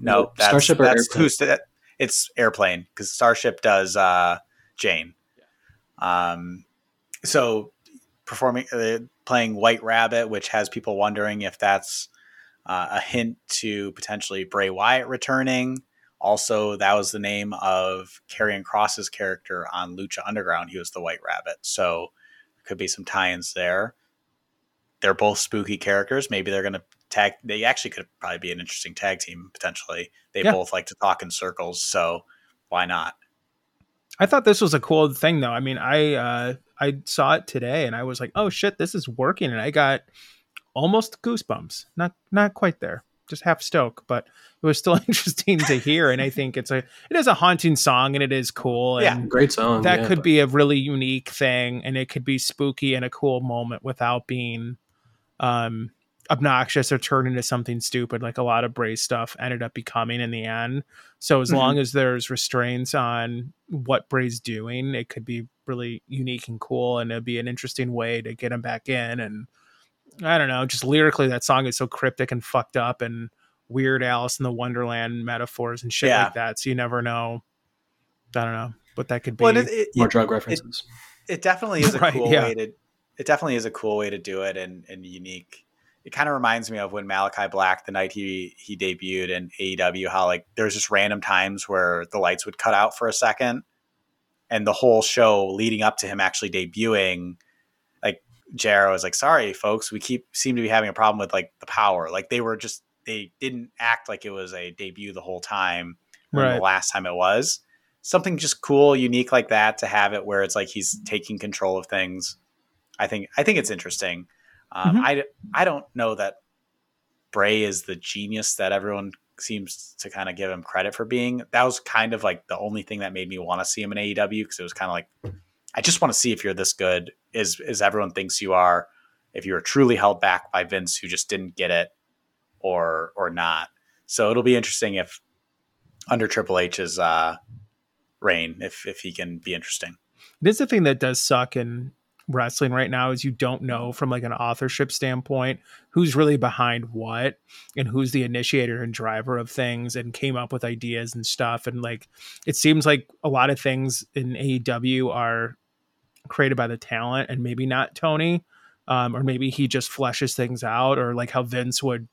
no, that's, Starship or that's Airplane? that? It's Airplane because Starship does uh, Jane. Um, so performing, uh, playing White Rabbit, which has people wondering if that's uh, a hint to potentially Bray Wyatt returning. Also, that was the name of Karrion Kross's character on Lucha Underground. He was the White Rabbit. So there could be some tie-ins there. They're both spooky characters. Maybe they're going to tag. They actually could probably be an interesting tag team potentially. They Yeah. both like to talk in circles, so why not? I thought this was a cool thing though. I mean, I uh I saw it today and I was like, "Oh shit, this is working." And I got almost goosebumps. Not not quite there. Just half stoke, but it was still [LAUGHS] interesting to hear and I think it's a it is a haunting song and it is cool Yeah. and Great song. that yeah, could but- be a really unique thing and it could be spooky and a cool moment without being um obnoxious or turn into something stupid like a lot of Bray stuff ended up becoming in the end. So as Mhm. long as there's restraints on what Bray's doing, it could be really unique and cool and it'd be an interesting way to get him back in and I don't know, just lyrically that song is so cryptic and fucked up and weird Alice in the Wonderland metaphors and shit Yeah. like that. So you never know. I don't know what that could be. Well, it, it, more drug references. it definitely is a [LAUGHS] Right, cool yeah. way to it definitely is a cool way to do it and, and unique. It kind of reminds me of when malakai black the night he he debuted in aew how like there's just random times where the lights would cut out for a second and the whole show leading up to him actually debuting like Jarrow was like sorry folks we keep seem to be having a problem with like the power. Like they were just they didn't act like it was a debut the whole time Right. the last time it was. Something just cool unique like that to have it where it's like he's taking control of things i think i think it's interesting um, Mhm. i i don't know that bray is the genius that everyone seems to kind of give him credit for being that was kind of like the only thing that made me want to see him in aew because it was kind of like i just want to see if you're this good is is everyone thinks you are if you were truly held back by vince who just didn't get it or or not so it'll be interesting if under triple h's uh reign if if he can be interesting. It is the thing that does suck in wrestling right now is you don't know from like an authorship standpoint who's really behind what and who's the initiator and driver of things and came up with ideas and stuff. And like it seems like a lot of things in AEW are created by the talent and maybe not Tony um, or maybe he just fleshes things out or like how Vince would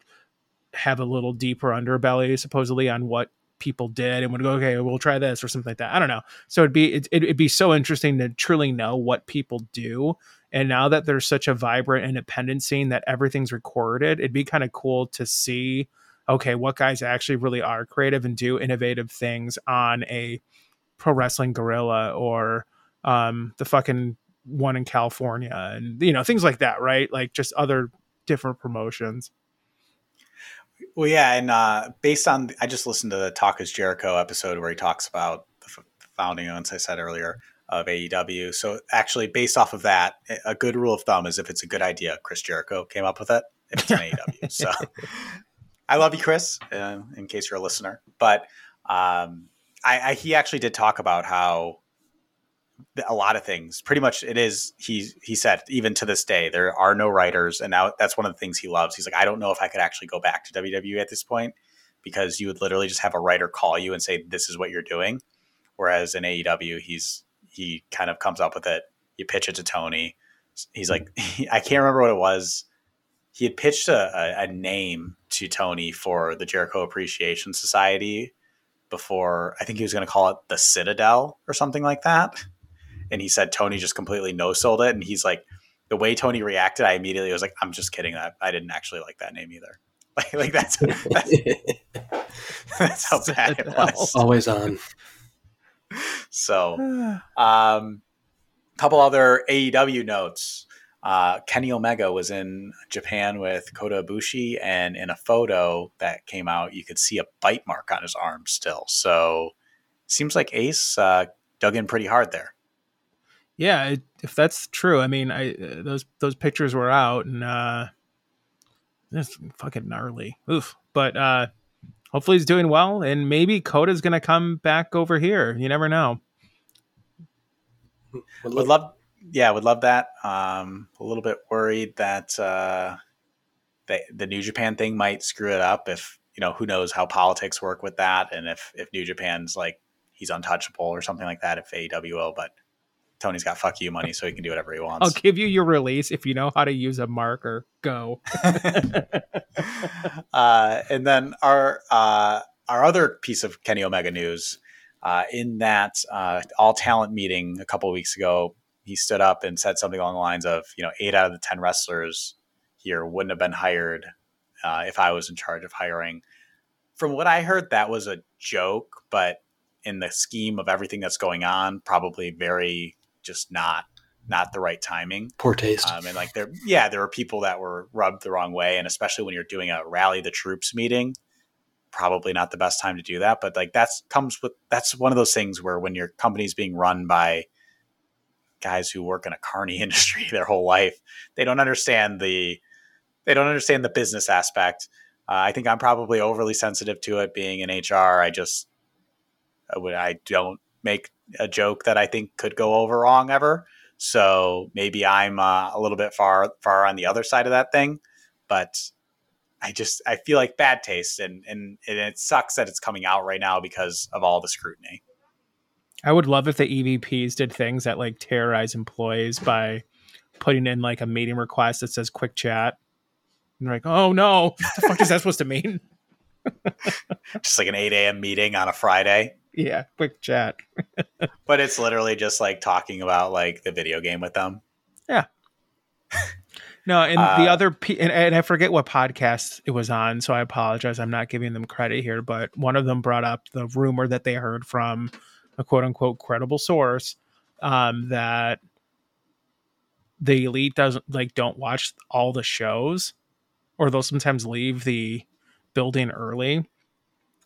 have a little deeper underbelly supposedly on what people did and would go okay we'll try this or something like that. I don't know. So it'd be it, it'd be so interesting to truly know what people do. And now that there's such a vibrant independent scene that everything's recorded it'd be kind of cool to see okay what guys actually really are creative and do innovative things on a pro wrestling guerrilla or um the fucking one in california and you know things like that right? Like just other different promotions Well, yeah, and uh, based on I just listened to the Talk is Jericho episode where he talks about the founding, as I said earlier, of AEW. So actually, based off of that, a good rule of thumb is if it's a good idea, Chris Jericho came up with it. If it's an AEW, [LAUGHS] so I love you, Chris. Uh, in case you're a listener, but um, I, I he actually did talk about how a lot of things. Pretty much it is he he said even to this day there are no writers and now that's one of the things he loves. He's like i don't know if i could actually go back to wwe at this point because you would literally just have a writer call you and say this is what you're doing whereas in aew he's he kind of comes up with it. You pitch it to tony. He's like [LAUGHS] i can't remember what it was. He had pitched a, a, a name to tony for the jericho appreciation society before i think he was going to call it the citadel or something like that and he said Tony just completely no sold it. And he's like, the way Tony reacted, I immediately was like, I'm just kidding. That I didn't actually like that name either. [LAUGHS] Like, like that's [LAUGHS] that's, that's how bad it was. [LAUGHS] Always on. So, um, couple other AEW notes. Uh, Kenny Omega was in Japan with Kota Ibushi, and in a photo that came out, you could see a bite mark on his arm still. So, seems like Ace uh, dug in pretty hard there. Yeah it, if that's true i mean i uh, those those pictures were out and uh that's fucking gnarly oof but uh hopefully he's doing well and maybe kota's gonna come back over here you never know [LAUGHS] Would love, yeah, would love that. Um, a little bit worried that uh, the the New Japan thing might screw it up. If you know, who knows how politics work with that, and if if New Japan's like he's untouchable or something like that. If will, but Tony's got fuck you money, so he can do whatever he [LAUGHS] wants. i'll give you your release if you know how to use a marker go [LAUGHS] uh, and then our uh, our other piece of Kenny Omega news, uh, in that uh, all talent meeting a couple weeks ago, he stood up and said something along the lines of, you know, eight out of the 10 wrestlers here wouldn't have been hired uh, if I was in charge of hiring. From what I heard, that was a joke, but in the scheme of everything that's going on, probably very just not not the right timing. Poor taste. Um, and like there, yeah, there were people that were rubbed the wrong way, and especially when you're doing a rally the troops meeting, probably not the best time to do that. But like that's comes with that's one of those things where when your company's being run by guys who work in a carny [LAUGHS] industry their whole life, they don't understand the they don't understand the business aspect. Uh, I think I'm probably overly sensitive to it being in HR. I just I don't make a joke that I think could go over wrong ever. So maybe I'm uh, a little bit far far on the other side of that thing, but I just I feel like bad taste, and and, and it sucks that it's coming out right now because of all the scrutiny. I would love if the EVPs did things that like terrorize employees by putting in like a meeting request that says quick chat. And they're like, oh no, what the fuck is that supposed to mean? [LAUGHS] just like an 8 a.m. meeting on a Friday. Yeah, quick chat. [LAUGHS] but it's literally just like talking about like the video game with them. Yeah. [LAUGHS] No, and uh, the other, and, and, I forget what podcast it was on, so I apologize. I'm not giving them credit here, but one of them brought up the rumor that they heard from a quote unquote credible source um, that the elite doesn't like don't watch all the shows, or they'll sometimes leave the building early,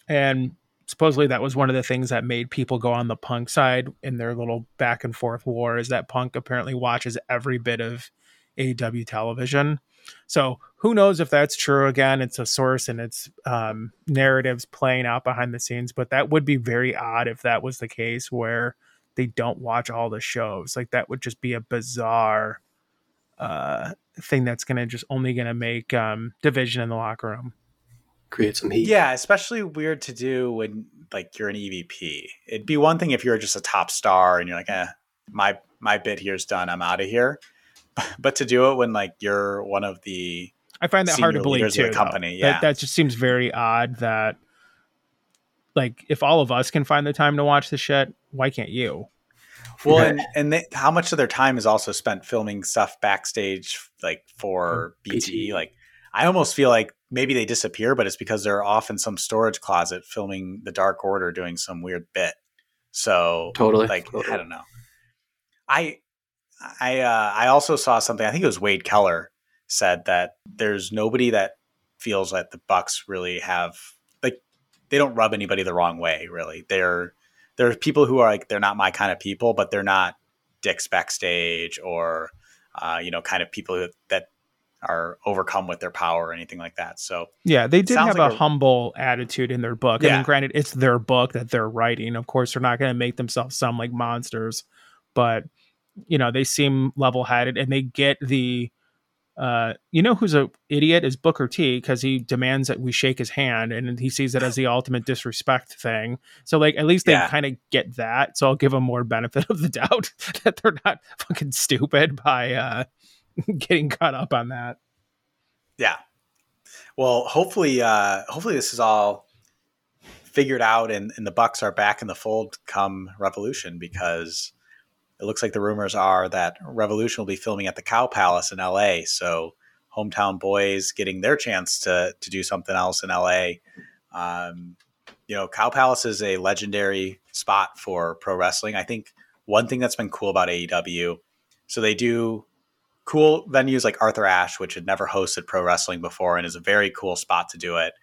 and supposedly that was one of the things that made people go on the punk side in their little back and forth war is that punk apparently watches every bit of AW television. So who knows if that's true? Again, it's a source and it's um, narratives playing out behind the scenes, but that would be very odd if that was the case where they don't watch all the shows. Like that would just be a bizarre uh, thing that's going to just only going to make um, division in the locker room. Create some heat. Yeah, especially weird to do when like you're an EVP. It'd be one thing if you're just a top star and you're like, eh, my my bit here's done. I'm out of here [LAUGHS] but to do it when like you're one of the I find that hard to believe too. company, yeah, that, that just seems very odd. That like if all of us can find the time to watch the shit, why can't you? Well, and and they, how much of their time is also spent filming stuff backstage, like for BT. Like I almost feel like maybe they disappear, but it's because they're off in some storage closet filming the Dark Order doing some weird bit. So totally, like totally. I don't know. I I uh, I also saw something. I think it was Wade Keller said that there's nobody that feels that the Bucks really have like they don't rub anybody the wrong way. Really, they're there are people who are like they're not my kind of people, but they're not dicks backstage or uh, you know kind of people that are overcome with their power or anything like that. So yeah, they did have like a, a, humble attitude in their book. Yeah. I mean, granted, it's their book that they're writing. Of course, they're not going to make themselves sound like monsters, but you know they seem level headed and they get the uh, you know who's a idiot is Booker T because he demands that we shake his hand and he sees it as the ultimate disrespect thing. So like at least they yeah. kind of get that. So I'll give them more benefit of the doubt [LAUGHS] that they're not fucking stupid by uh, [LAUGHS] getting caught up on that. Yeah. Well, hopefully, uh, hopefully this is all figured out and, and the Bucks are back in the fold come Revolution because it looks like the rumors are that Revolution will be filming at the Cow Palace in LA. So hometown boys getting their chance to to do something else in LA. Um, you know, Cow Palace is a legendary spot for pro wrestling. I think one thing that's been cool about AEW, so they do cool venues like Arthur Ashe, which had never hosted pro wrestling before and is a very cool spot to do it.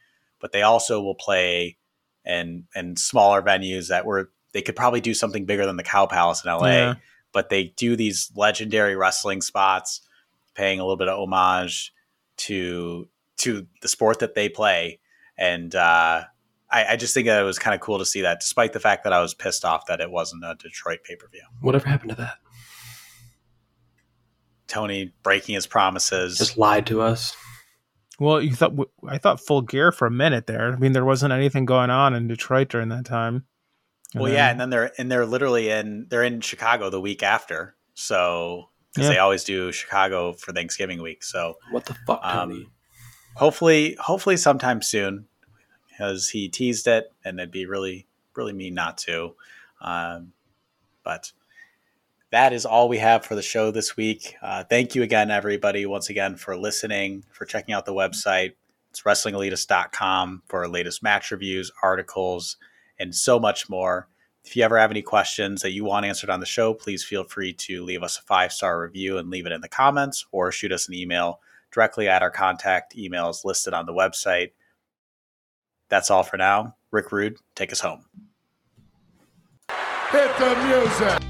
But they also will play in in smaller venues that were they could probably do something bigger than the Cow Palace in LA, yeah. but they do these legendary wrestling spots, paying a little bit of homage to to the sport that they play, and uh, I, I, just think that it was kind of cool to see that, despite the fact that I was pissed off that it wasn't a Detroit pay per view. Whatever happened to that? Tony breaking his promises, just lied to us. Well, you thought I thought full gear for a minute there. I mean, there wasn't anything going on in Detroit during that time. Well, then, yeah, and then they're and they're literally in they're in Chicago the week after, so because yeah. they always do Chicago for Thanksgiving week. So what the fuck, Tony? Um, hopefully, hopefully sometime soon. because he teased it, and it'd be really, really mean not to. Um, but that is all we have for the show this week. Uh, thank you again, everybody, once again, for listening, for checking out the website. It's WrestlingElitist.com for our latest match reviews, articles, and so much more. If you ever have any questions that you want answered on the show, please feel free to leave us a five star review and leave it in the comments or shoot us an email directly at our contact emails listed on the website. That's all for now. Rick Rude, take us home. Hit the music.